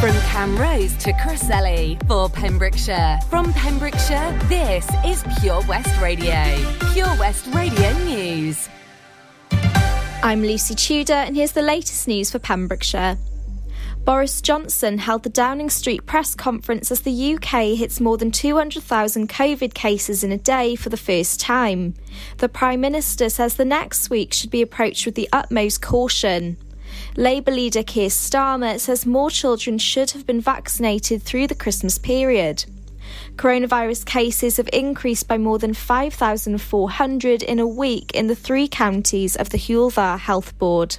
From Camrose to Crossley for Pembrokeshire. From Pembrokeshire, this is Pure West Radio. Pure West Radio News. I'm Lucy Tudor, and here's the latest news for Pembrokeshire. Boris Johnson held the Downing Street press conference as the UK hits more than 200,000 COVID cases in a day for the first time. The Prime Minister says the next week should be approached with the utmost caution. Labour leader Keir Starmer says more children should have been vaccinated through the Christmas period. Coronavirus cases have increased by more than 5,400 in a week in the three counties of the Hywel Dda Health Board.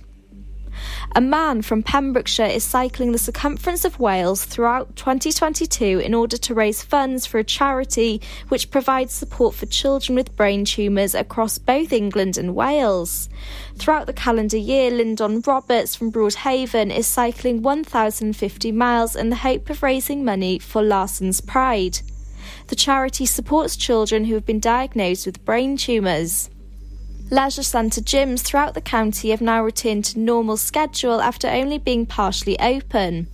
A man from Pembrokeshire is cycling the circumference of Wales throughout 2022 in order to raise funds for a charity which provides support for children with brain tumours across both England and Wales. Throughout the calendar year, Lyndon Roberts from Broadhaven is cycling 1,050 miles in the hope of raising money for Larson's Pride. The charity supports children who have been diagnosed with brain tumours. Leisure centre gyms throughout the county have now returned to normal schedule after only being partially open.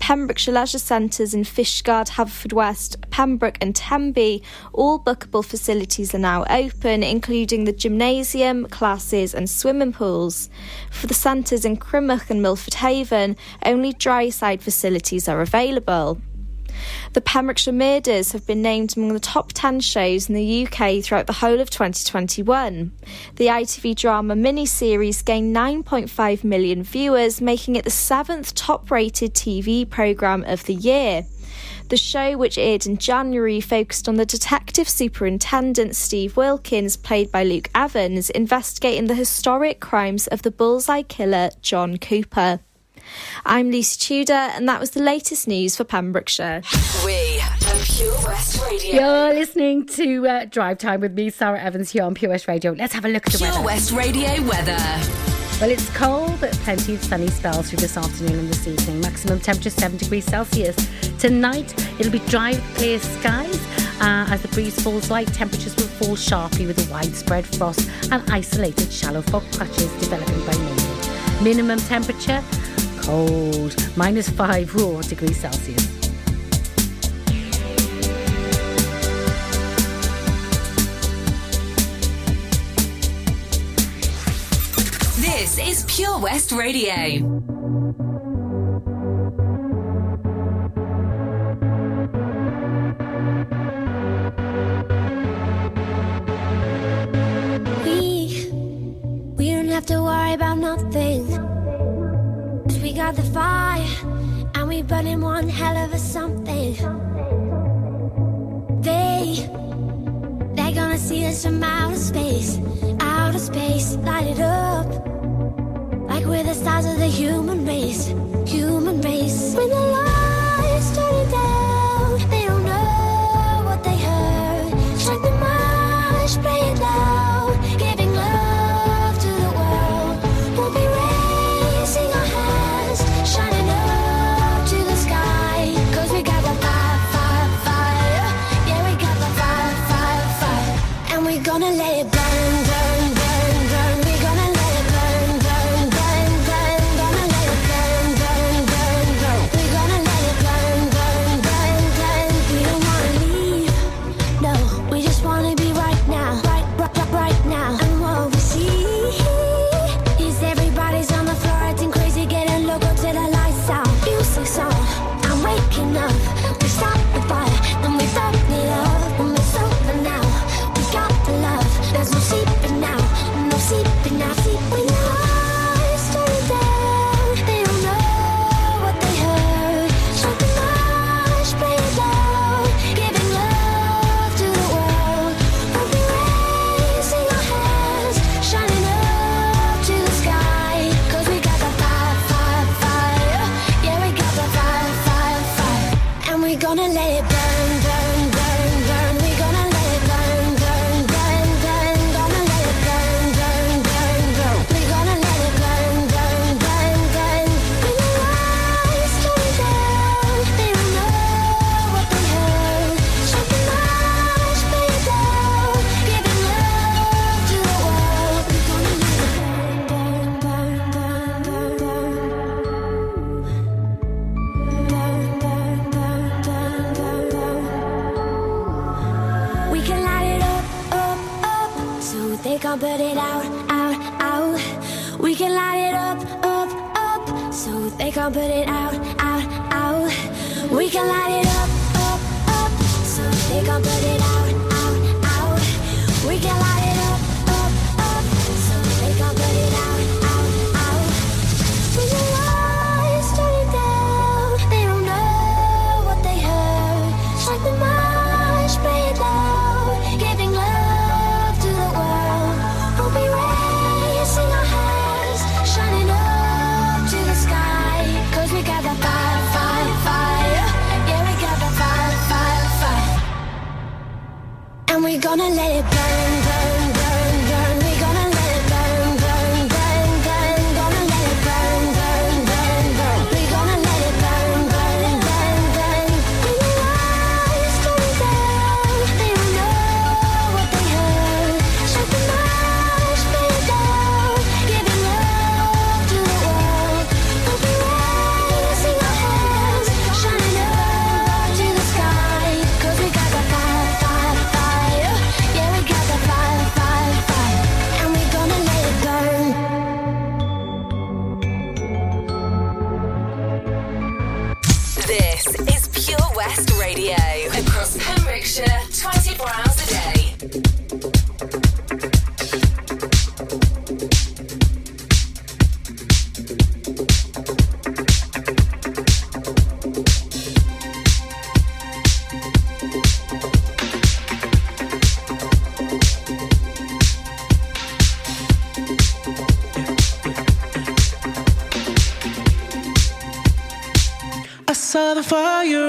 Pembrokeshire leisure centres in Fishguard, Haverfordwest, Pembroke, and Tenby, all bookable facilities are now open, including the gymnasium, classes, and swimming pools. For the centres in Crymych and Milford Haven, only dry side facilities are available. The Pembrokeshire Murders have been named among the top 10 shows in the UK throughout the whole of 2021. The ITV drama miniseries gained 9.5 million viewers, making it the seventh top rated TV programme of the year. The show, which aired in January, focused on the detective superintendent Steve Wilkins, played by Luke Evans, investigating the historic crimes of the bullseye killer John Cooper. I'm Lucy Tudor, and that was the latest news for Pembrokeshire. We are Pure West Radio. You're listening to uh, Drive Time with me, Sara Evans, here on Pure West Radio. Let's have a look at the weather. Pure weather. West Radio weather. Well, it's cold, but plenty of sunny spells through this afternoon and this evening. Maximum temperature 7 degrees Celsius. Tonight, it'll be dry, clear skies. Uh, as the breeze falls light, temperatures will fall sharply with a widespread frost and isolated shallow fog patches developing by morning. Minimum temperature cold, minus 5 raw degrees Celsius. This is Pure West Radio. We, we don't have to worry about nothing. Got the fire, and we burning one hell of a something. They, they're gonna see us from outer space, outer space, light it up. Like we're the stars of the human race, human race. When the lights turn down, fire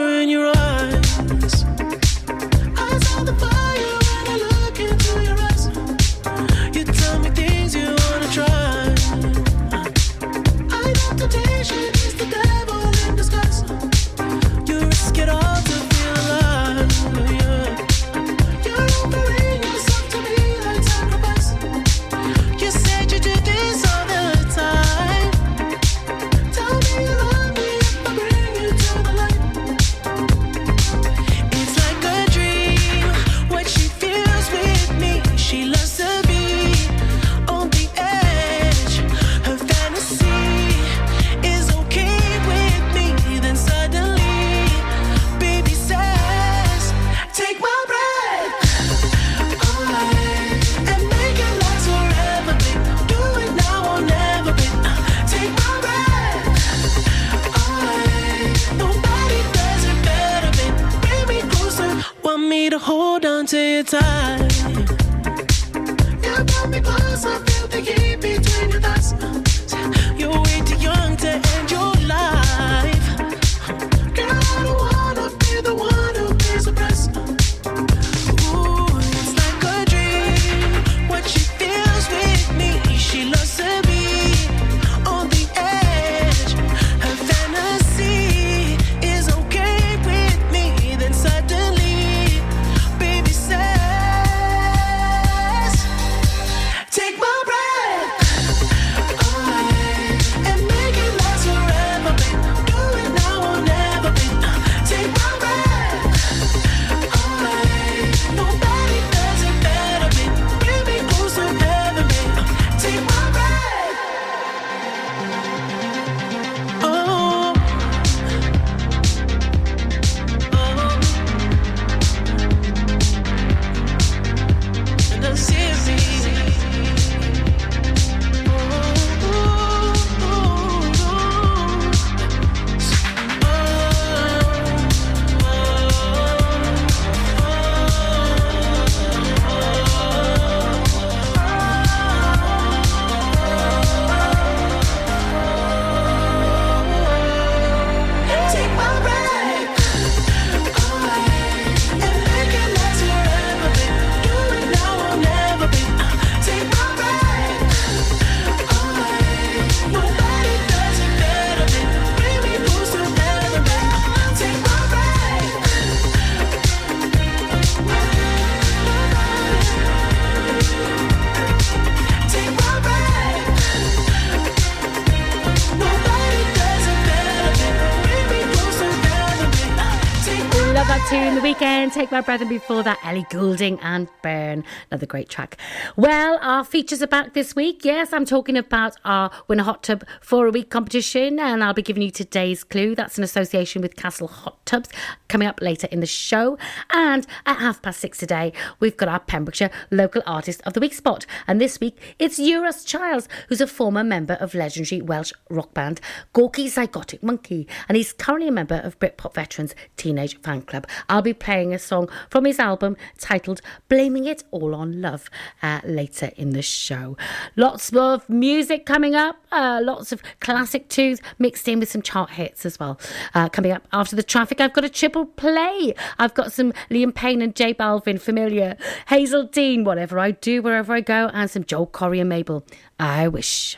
Take My Breath, and before that, Ellie Goulding and Burn. Another great track. Well, our features are back this week. Yes, I'm talking about our Win a Hot Tub for a Week competition, and I'll be giving you today's clue. That's an association with Castle Hot Tubs coming up later in the show. And at half past six today, we've got our Pembrokeshire Local Artist of the Week spot. And this week, it's Euros Childs, who's a former member of legendary Welsh rock band Gorky Zygotic Mynci, and he's currently a member of Britpop Veterans Teenage Fanclub. I'll be playing a song from his album titled Blaming It All on Love uh, later in the show. Lots of music coming up, uh, lots of classic tunes mixed in with some chart hits as well. Uh, coming up after the traffic, I've got a triple play. I've got some Liam Payne and J Balvin familiar, Hazell Dean, whatever I do, wherever I go, and some Joel Corry and Mabel. I wish.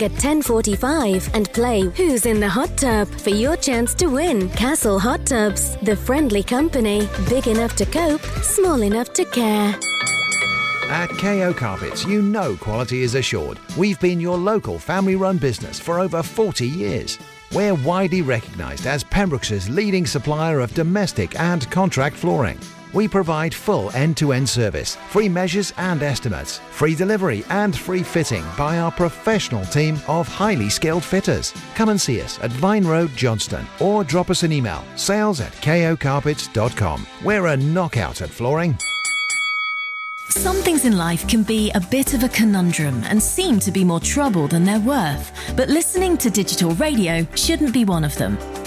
at 10:45 and play Who's in the Hot Tub for your chance to win. Castle Hot Tubs, the friendly company, big enough to cope, small enough to care. At KO Carpets, you know quality is assured. We've been your local family run business for over 40 years. We're widely recognised as Pembrokeshire's leading supplier of domestic and contract flooring. We provide full end to end service, free measures and estimates, free delivery and free fitting by our professional team of highly skilled fitters. Come and see us at Vine Road, Johnston, or drop us an email sales at kocarpets.com. We're a knockout at flooring. Some things in life can be a bit of a conundrum and seem to be more trouble than they're worth, but listening to digital radio shouldn't be one of them.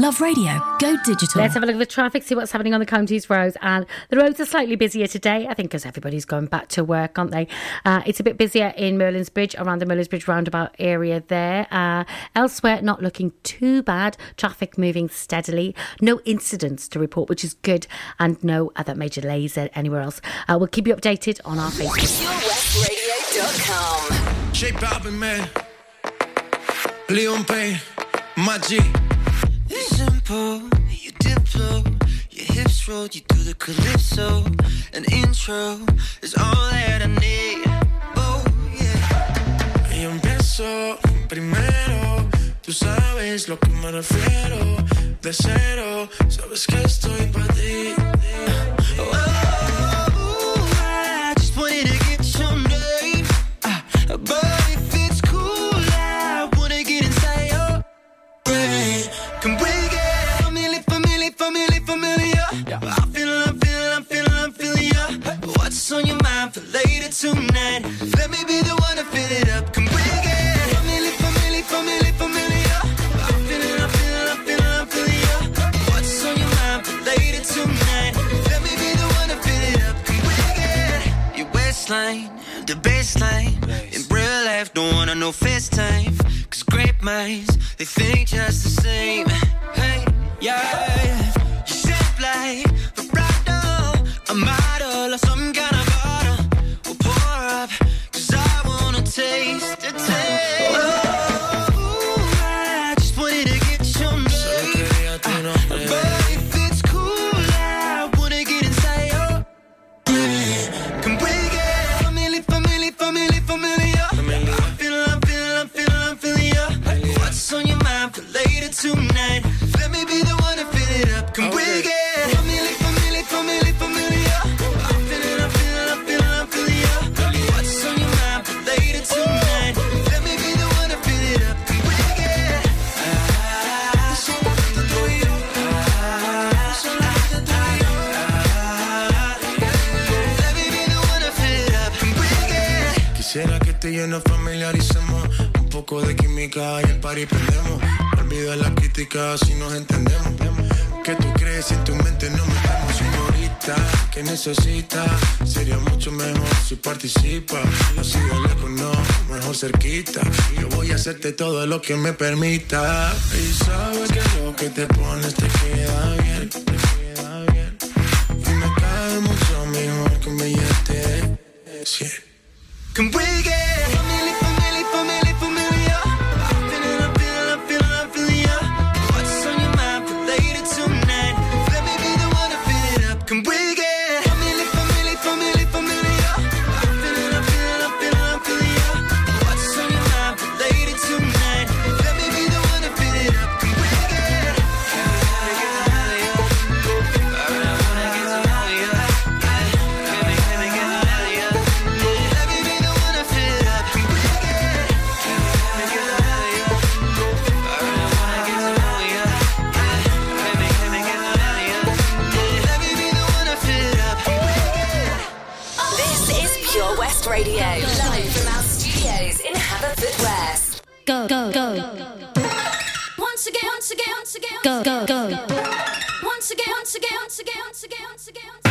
Love radio. Go digital. Let's have a look at the traffic, see what's happening on the county's roads. And the roads are slightly busier today, I think, because everybody's going back to work, aren't they? Uh, it's a bit busier in Merlin's Bridge, around the Merlin's Bridge roundabout area there. Uh, elsewhere, not looking too bad. Traffic moving steadily. No incidents to report, which is good, and no other major delays anywhere else. Uh, we'll keep you updated on our Facebook. PureWestRadio.com. J Balvin, man. Liam Payne, my G. You simple, you diplo, your hips roll, you do the calypso. An intro is all that I need. Oh yeah. Y empiezo primero, tú sabes lo que me refiero. De cero, sabes que estoy para ti. Oh, Can we get familiar, familiar, familiar, familiar? I'm feeling, I'm feeling, I'm feeling, I'm feeling ya. What's on your mind for later tonight? Let me be the one to fill it up. Can we get familiar, familiar, familiar, familiar? I'm feeling, I'm feeling, I'm feeling, I'm feeling ya. What's on your mind for later tonight? Let me be the one to fill it up. Can we get your waistline, the baseline? In real life, don't wanna know FaceTime minds, they think just the same. Hey, yeah, shaped like vibrato, a model of some. nos familiaricemos. Un poco de química y el party prendemos. No olvida las críticas si nos entendemos. Que tú crees si tu mente no metemos, señorita? que necesita? Sería mucho mejor si participa. Así de lejos no, mejor cerquita. Yo voy a hacerte todo lo que me permita. Y sabes que lo que te pones te queda bien. go, go, go. Once again, once again, once again, once again, once again. Once again.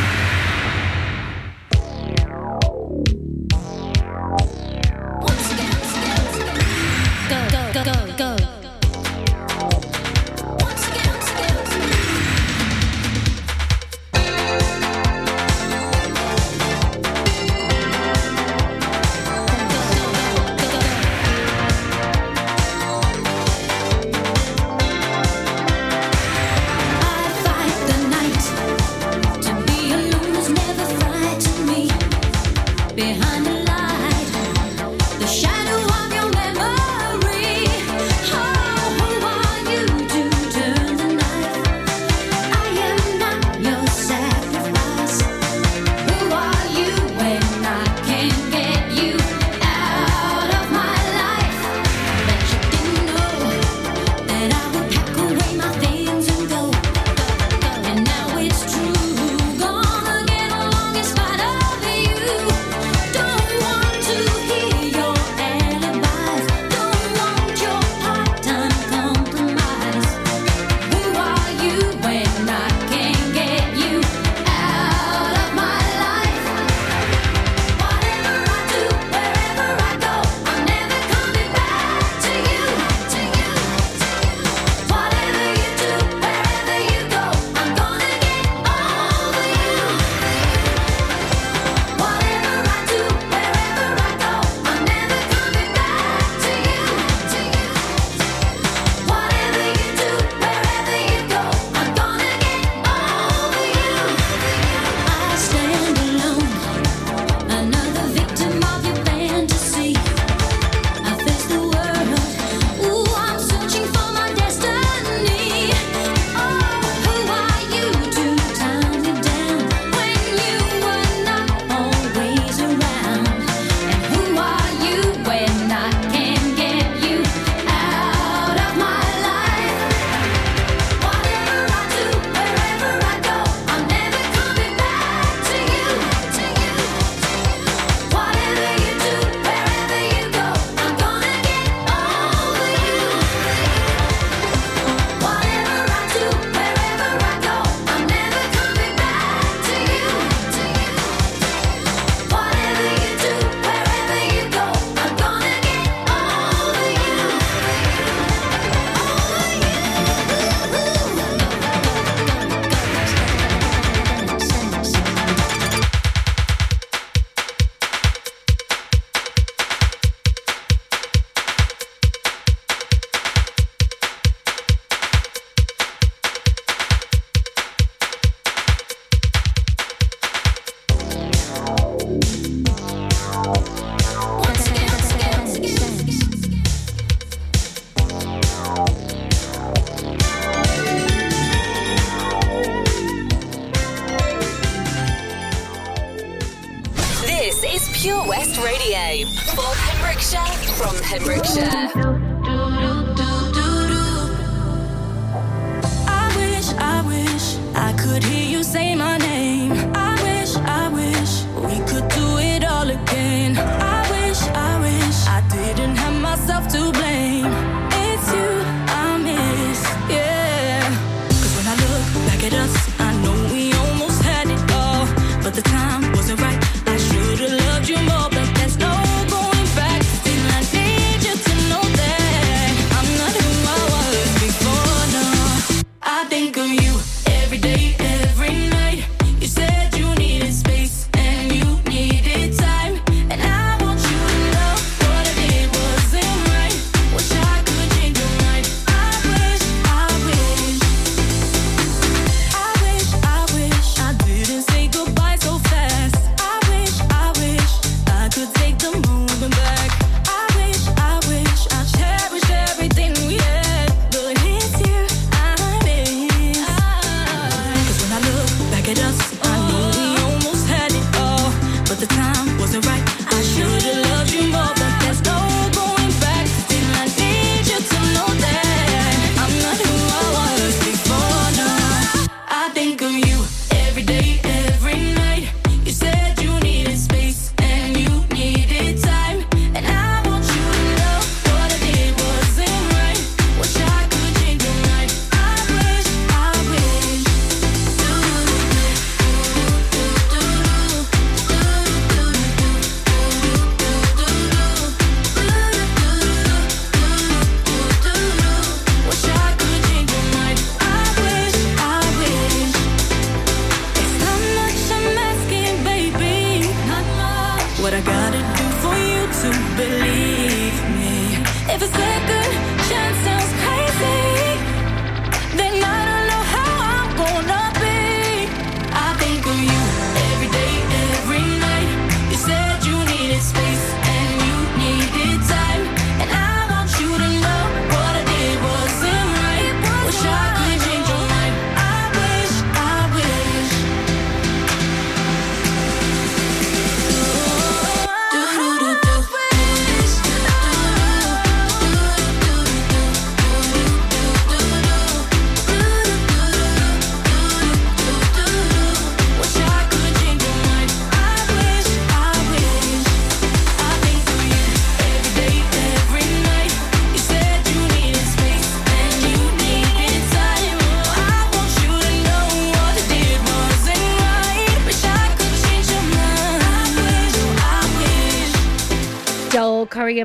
This is Pure West Radio for Pembrokeshire from Pembrokeshire. I wish, I wish I could hear you say my name.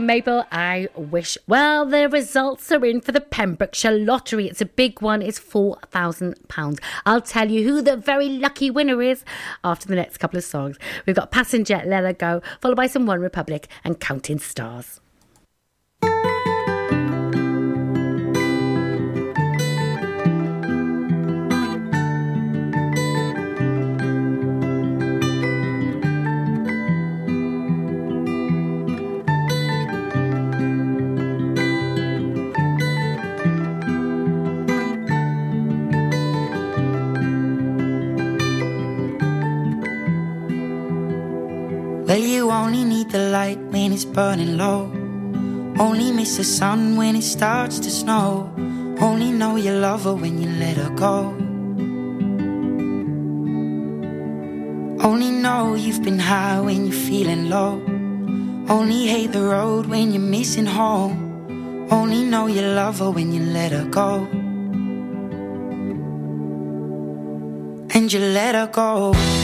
Mabel, I wish. Well, the results are in for the Pembrokeshire Lottery. It's a big one. It's £4,000. I'll tell you who the very lucky winner is after the next couple of songs. We've got Passenger, Let Her Go, followed by some OneRepublic and Counting Stars. Well, you only need the light when it's burning low. Only miss the sun when it starts to snow. Only know you love her when you let her go. Only know you've been high when you're feeling low. Only hate the road when you're missing home. Only know you love her when you let her go. And you let her go.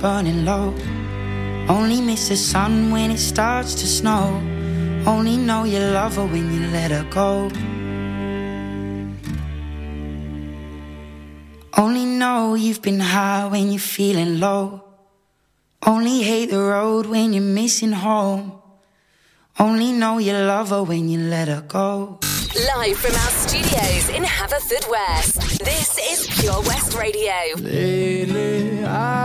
Burning low. Only miss the sun when it starts to snow. Only know you love her when you let her go. Only know you've been high when you're feeling low. Only hate the road when you're missing home. Only know you love her when you let her go. Live from our studios in Haverfordwest, this is Pure West Radio. Lately,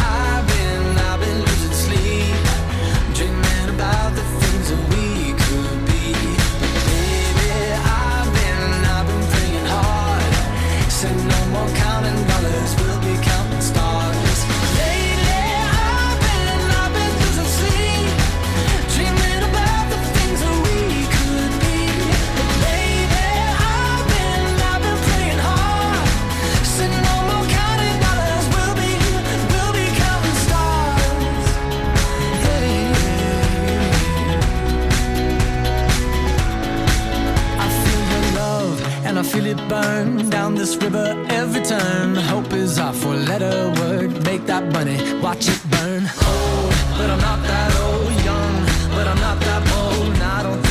Feel it burn down this river every turn. Hope is our four letter word. Make that money, watch it burn. Old, but I'm not that old. Young, but I'm not that bold. I don't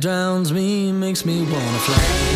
drowns me makes me wanna fly.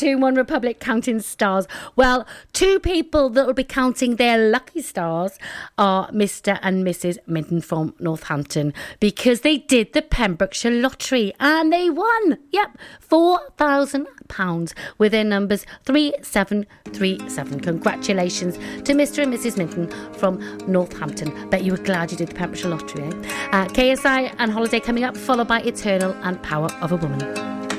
Tune, One Republic counting stars. Well, two people that will be counting their lucky stars are Mr. and Mrs. Minton from Northampton because they did the Pembrokeshire lottery and they won. Yep, £4,000 with their numbers 3737. Congratulations to Mr. and Mrs. Minton from Northampton. Bet you were glad you did the Pembrokeshire lottery, eh? Uh, KSI and Holiday coming up, followed by Eternal and Power of a Woman.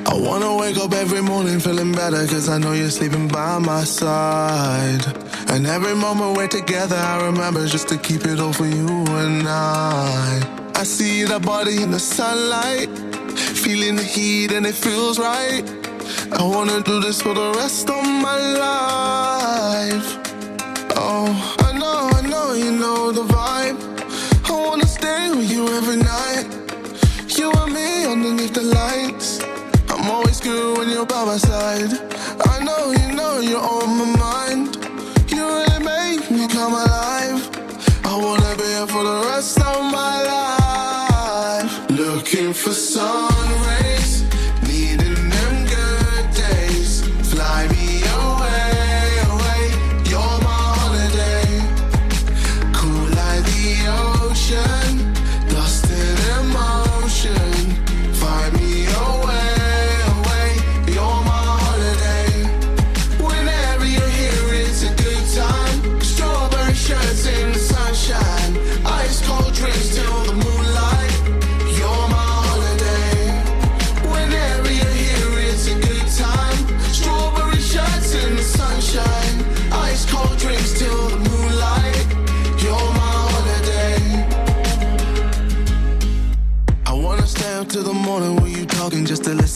I wanna wake up every morning feeling better cause I know you're sleeping by my side. And every moment we're together, I remember just to keep it all for you and I. I see that body in the sunlight, feeling the heat and it feels right. I wanna do this for the rest of my life. Oh, I know, I know, you know the vibe. I wanna stay with you every night. You and me underneath the lights. I'm always good when you're by my side. I know, you know, you're on my mind. You really make me come alive. I wanna be here for the rest of my life. Looking for sun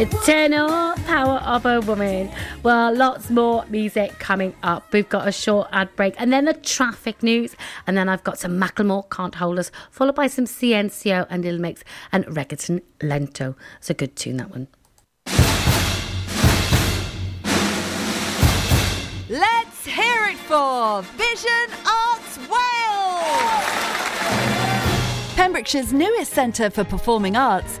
Eternal Power of a Woman. Well, lots more music coming up. We've got a short ad break and then the traffic news. And then I've got some Macklemore Can't Hold Us, followed by some CNCO and Little Mix and Reggaeton Lento. It's a good tune, that one. Let's hear it for Vision Arts Wales! Pembrokeshire's newest centre for performing arts,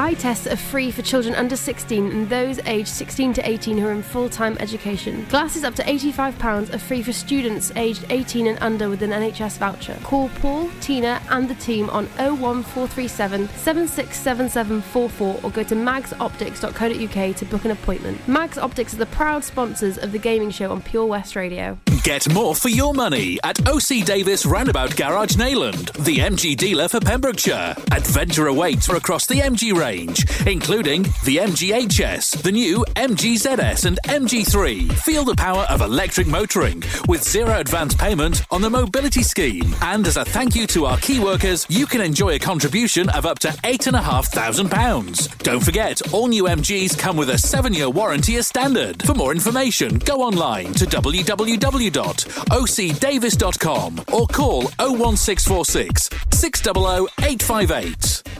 Eye tests are free for children under 16 and those aged 16 to 18 who are in full time education. Glasses up to £85 are free for students aged 18 and under with an NHS voucher. Call Paul, Tina, and the team on 01437 767744 or go to magsoptics.co.uk to book an appointment. Mags Optics are the proud sponsors of the gaming show on Pure West Radio. Get more for your money at OC Davis Roundabout Garage Nayland, the MG dealer for Pembrokeshire. Adventure awaits across the MG range. Range, including the MGHS, the new MGZS, and MG3. Feel the power of electric motoring with zero advance payment on the mobility scheme. And as a thank you to our key workers, you can enjoy a contribution of up to £8,500. Don't forget, all new MGs come with a seven year warranty as standard. For more information, go online to www.ocdavis.com or call 01646 600 858.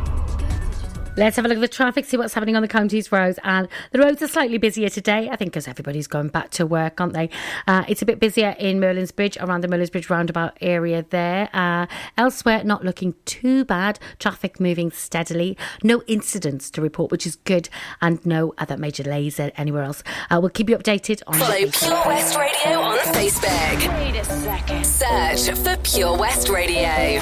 Let's have a look at the traffic, see what's happening on the county's roads. And the roads are slightly busier today, I think, because everybody's going back to work, aren't they? Uh, it's a bit busier in Merlin's Bridge, around the Merlin's Bridge roundabout area there. Uh, elsewhere, not looking too bad. Traffic moving steadily. No incidents to report, which is good, and no other major delays anywhere else. Uh, we'll keep you updated on Follow Pure West Radio on Facebook. Wait a second. Search for Pure West Radio.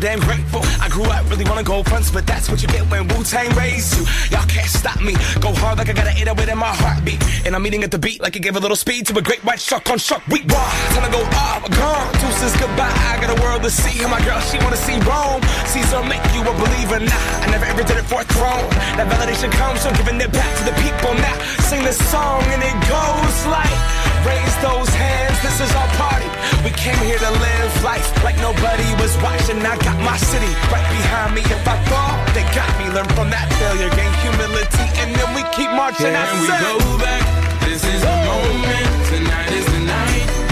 damn grateful. Grew up really wanna go fronts, but that's what you get when Wu Tang raised you. Y'all can't stop me. Go hard like I got an 808 in my heartbeat. And I'm eating at the beat like it gave a little speed to a great white shark on shark week. Raw, time to go off, gone. Deuces goodbye. I got a world to see. And my girl, she wanna see Rome. Caesar make you a believer. Nah, I never ever did it for a throne. That validation comes from giving it back to the people. Now, sing this song and it goes like. Raise those hands, this is our party. We came here to live life like nobody was watching. I got my city right behind me. If I fall, they got me. Learn from that failure, gain humility, and then we keep marching. I Here we go back. This is the moment. Tonight is the night.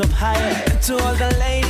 Up higher. To all the ladies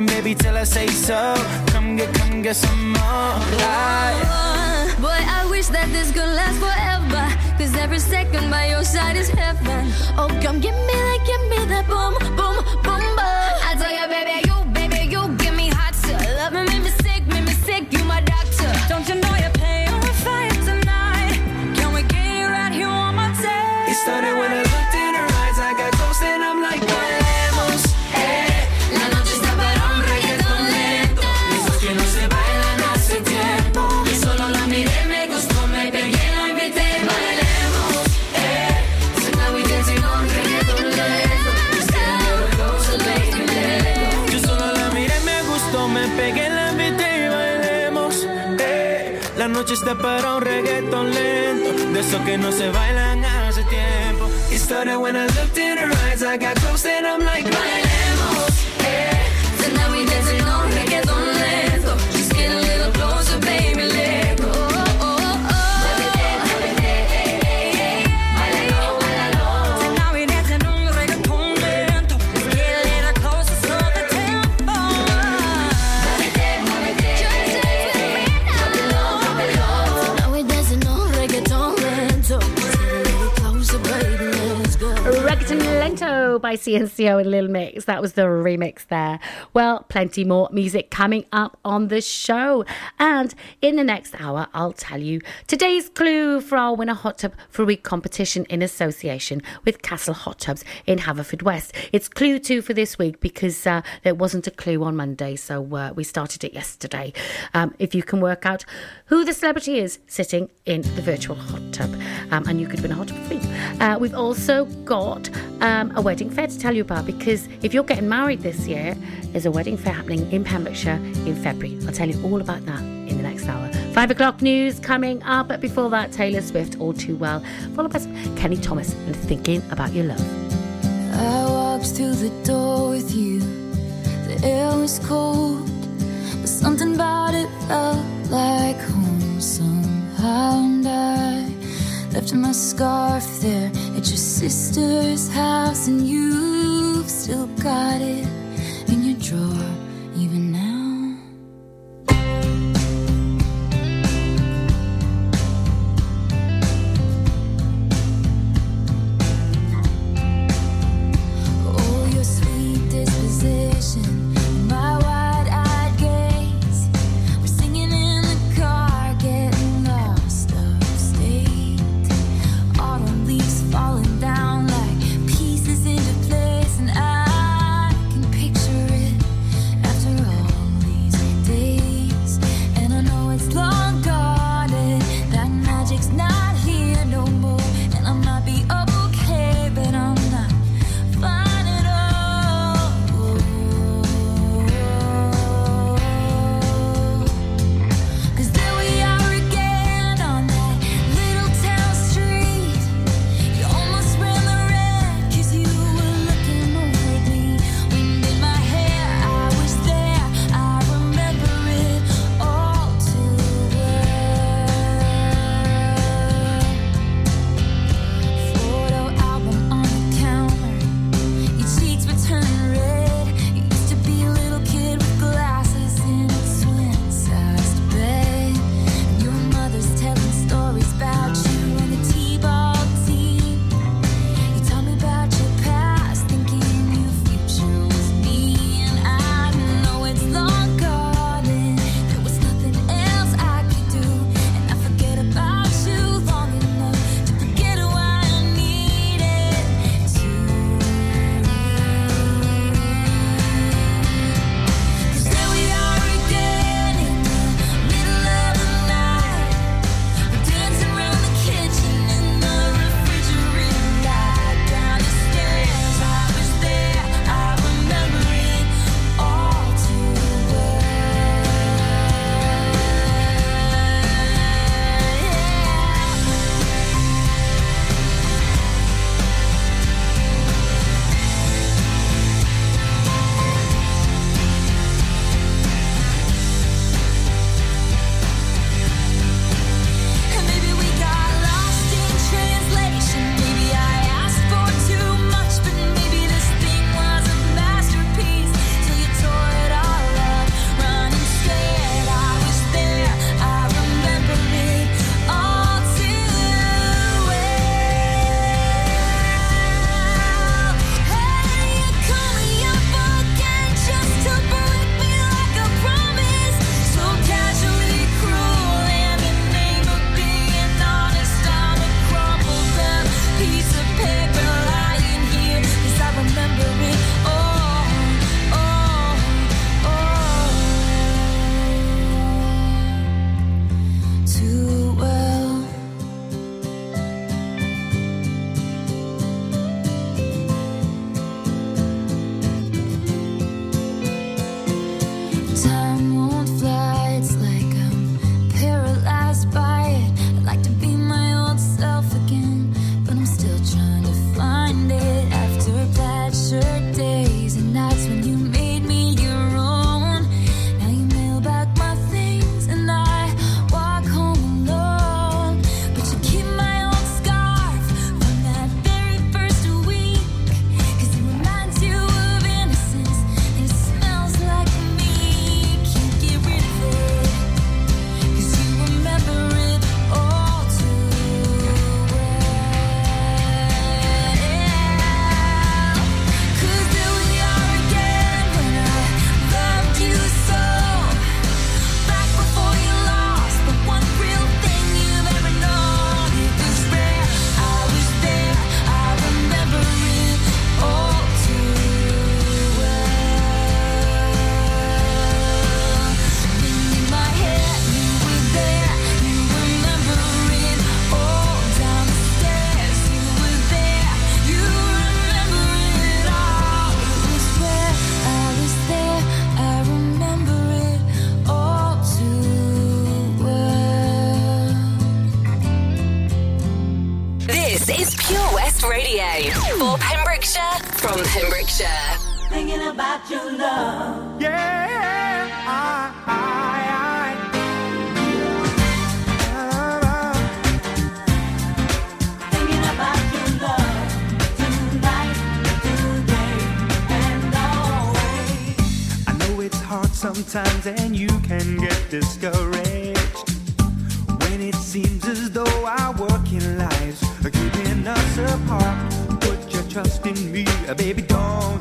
ain't baby, till I say so. Come get, come get some more. Aye. Oh, boy, I wish that this could last forever. Cause every second by your side is heaven. Oh, come give me that, give me that boom, boom, está para un reggaeton lento, de esos que no se bailan hace tiempo. It started when I looked in her eyes, I got close and I'm like, by CNCO and Lil Mix. That was the remix there. Well, plenty more music coming up on the show. And in the next hour, I'll tell you today's clue for our Winner Hot Tub for a Week competition in association with Castle Hot Tubs in Haverfordwest. It's clue two for this week because uh, there wasn't a clue on Monday, so uh, we started it yesterday. Um, if you can work out who the celebrity is sitting in the virtual hot tub, um, and you could win a hot tub free. Uh, we've also got um, a wedding fair to tell you about because if you're getting married this year, there's a wedding fair happening in Pembrokeshire in February. I'll tell you all about that in the next hour. Five o'clock news coming up, but before that, Taylor Swift, All Too Well, followed by Kenny Thomas and Thinking About Your Love. I walked through the door with you. The air was cold, but something about it felt like home somehow. And I left my scarf there at your sister's house, and you've still got it in your drawer sometimes and you can get discouraged. When it seems as though our working lives are keeping us apart, put your trust in me, baby, don't.